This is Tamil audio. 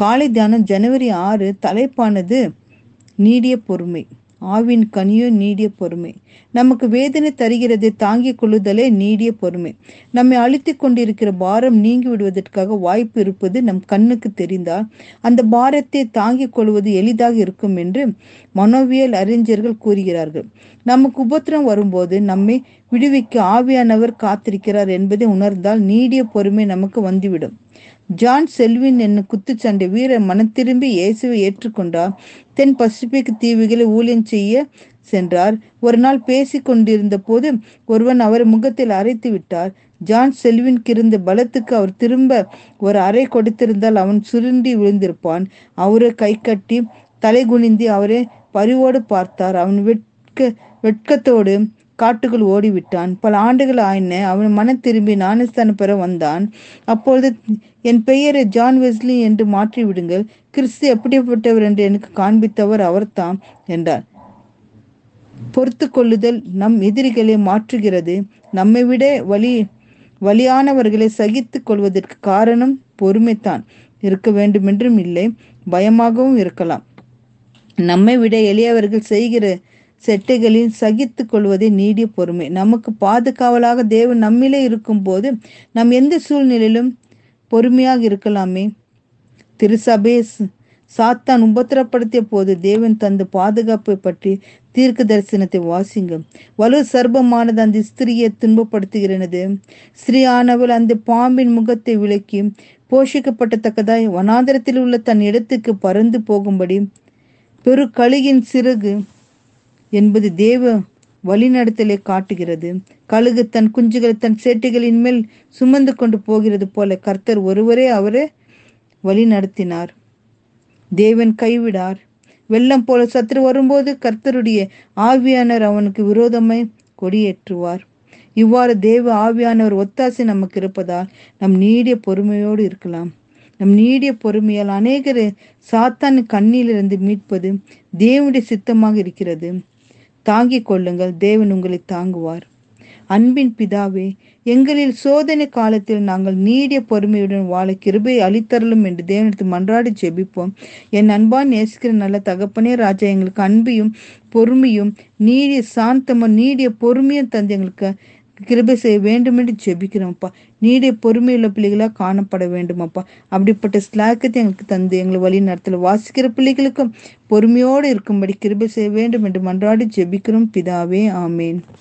காலை தியானம் ஜனவரி ஆறு தலைப்பானது நீடிய பொறுமை. ஆவின் கனியோ நீடிய பொறுமை. நமக்கு வேதனை தருகிறது தாங்கிக் கொள்ளுதலே நீடிய பொறுமை. நம்மை அழுத்திக் கொண்டிருக்கிற பாரம் நீங்கி விடுவதற்காக வாய்ப்பு இருப்பது நம் கண்ணுக்கு தெரிந்தால் அந்த பாரத்தை தாங்கிக் கொள்வது எளிதாக இருக்கும் என்று மனோவியல் அறிஞர்கள் கூறுகிறார்கள். நமக்கு உபத்திரம் வரும்போது நம்மை விடுவிக்க ஆவியானவர் காத்திருக்கிறார் என்பதை உணர்ந்தால் நீடிய பொறுமை நமக்கு வந்துவிடும். ஜான் செல்வின் என்னும் குத்துச்சண்டை வீரர் மனத்திரும்பி இயேசுவை ஏற்றுக்கொண்டார் தென் பசிபிக் தீவுகளை ஊழியம் செய்ய சென்றார். ஒரு நாள் பேசி கொண்டிருந்த போது ஒருவன் அவர் முகத்தில் அரைத்து விட்டார். ஜான் செல்வின்க்கு இருந்த பலத்துக்கு அவர் திரும்ப ஒரு அறை கொடுத்திருந்தால் அவன் சுருண்டி விழுந்திருப்பான். அவரை கை கட்டி தலை குனிந்தி அவரை பரிவோடு பார்த்தார். அவன் வெட்க வெட்கத்தோடு காட்டுக்குள் ஓடிவிட்டான். பல ஆண்டுகள் ஆயின. அவன் மன திரும்பி ஞானஸ்தானம் பெற வந்தான். அப்பொழுது என் பெயரை ஜான் வெஸ்லி என்று மாற்றி விடுங்கள். கிறிஸ்து எப்படிப்பட்டவர் என்று எனக்கு காண்பித்தவர் அவர்தாம் என்றார். பொறுத்து கொள்ளுதல் நம் எதிரிகளை மாற்றுகிறது. நம்மை விட வலி வலியானவர்களை சகித்துக் கொள்வதற்கு காரணம் பொறுமைத்தான். இருக்க வேண்டுமென்றும் இல்லை. பயமாகவும் இருக்கலாம். நம்மை விட எளியவர்கள் செய்கிற செட்டைகளில் சகித்து கொள்வதே நீடிய பொறுமை. நமக்கு பாதுகாவலாக தேவன் நம்மிலே இருக்கும்போது நம் நாம் எந்த சூழ்நிலையிலும் பொறுமையாக இருக்கலாமே? திருசபையை சாத்தான் உபத்திரப்படுத்திய போது தேவன் தந்த பாதுகாப்பை பற்றி தீர்க்க தரிசனத்தை வாசிங்க. வலு சர்பமானது அந்த ஸ்திரியை துன்பப்படுத்துகிறது ஸ்திரீயானவள் அந்த பாம்பின் முகத்தை விளக்கி போஷிக்கப்பட்டத்தக்கதாய் வனாந்திரத்தில் உள்ள தன் இடத்துக்கு பறந்து போகும்படி பெரு கழுகின் சிறகு என்பது தேவ வழிநடத்தலை காட்டுகிறது. கழுகு தன் குஞ்சுகளை தன் சேட்டைகளின் மேல் சுமந்து கொண்டு போகிறது போல கர்த்தர் ஒருவரே அவரே வழி நடத்தினார் தேவன் கைவிடார். வெள்ளம் போல சத்துரு வரும்போது கர்த்தருடைய ஆவியானர் அவனுக்கு விரோதமாய் கொடியேற்றுவார். இவ்வாறு தேவ ஆவியானவர் ஒத்தாசை நமக்கு இருப்பதால் நம் நீடிய பொறுமையோடு இருக்கலாம். நம் நீடிய பொறுமையால் அநேகர் சாத்தான் கண்ணிலிருந்து மீட்பது தேவனுடைய சித்தமாக இருக்கிறது. தாங்கிக் கொள்ளுங்கள். தேவன் உங்களை தாங்குவார். அன்பின் பிதாவே எங்களில் சோதனை காலத்தில் நாங்கள் நீடிய பொறுமையுடன் வாழ கிருபை அளித்தரலும் என்று தேவனுக்கு மன்றாடி ஜெபிப்போம். என் அன்பான் நேசிக்கிற நல்ல தகப்பனே ராஜா எங்களுக்கு அன்பையும் பொறுமையும் நீடிய சாந்தமும் நீடிய பொறுமையும் தந்து எங்களுக்கு கிருபை செய்ய வேண்டும் என்று ஜெபிக்கிறோம்ப்பா. நீடைய பொறுமையுள்ள பிள்ளைகளாக காணப்பட வேண்டுமப்பா. அப்படிப்பட்ட ஸ்லாக்கத்தை எங்களுக்கு தந்து எங்களை வழி நடத்தல. வாசிக்கிற பிள்ளைகளுக்கும் பொறுமையோடு இருக்கும்படி கிருபை செய்ய வேண்டும் என்று மன்றாடி ஜெபிக்கிறோம். பிதாவே ஆமேன்.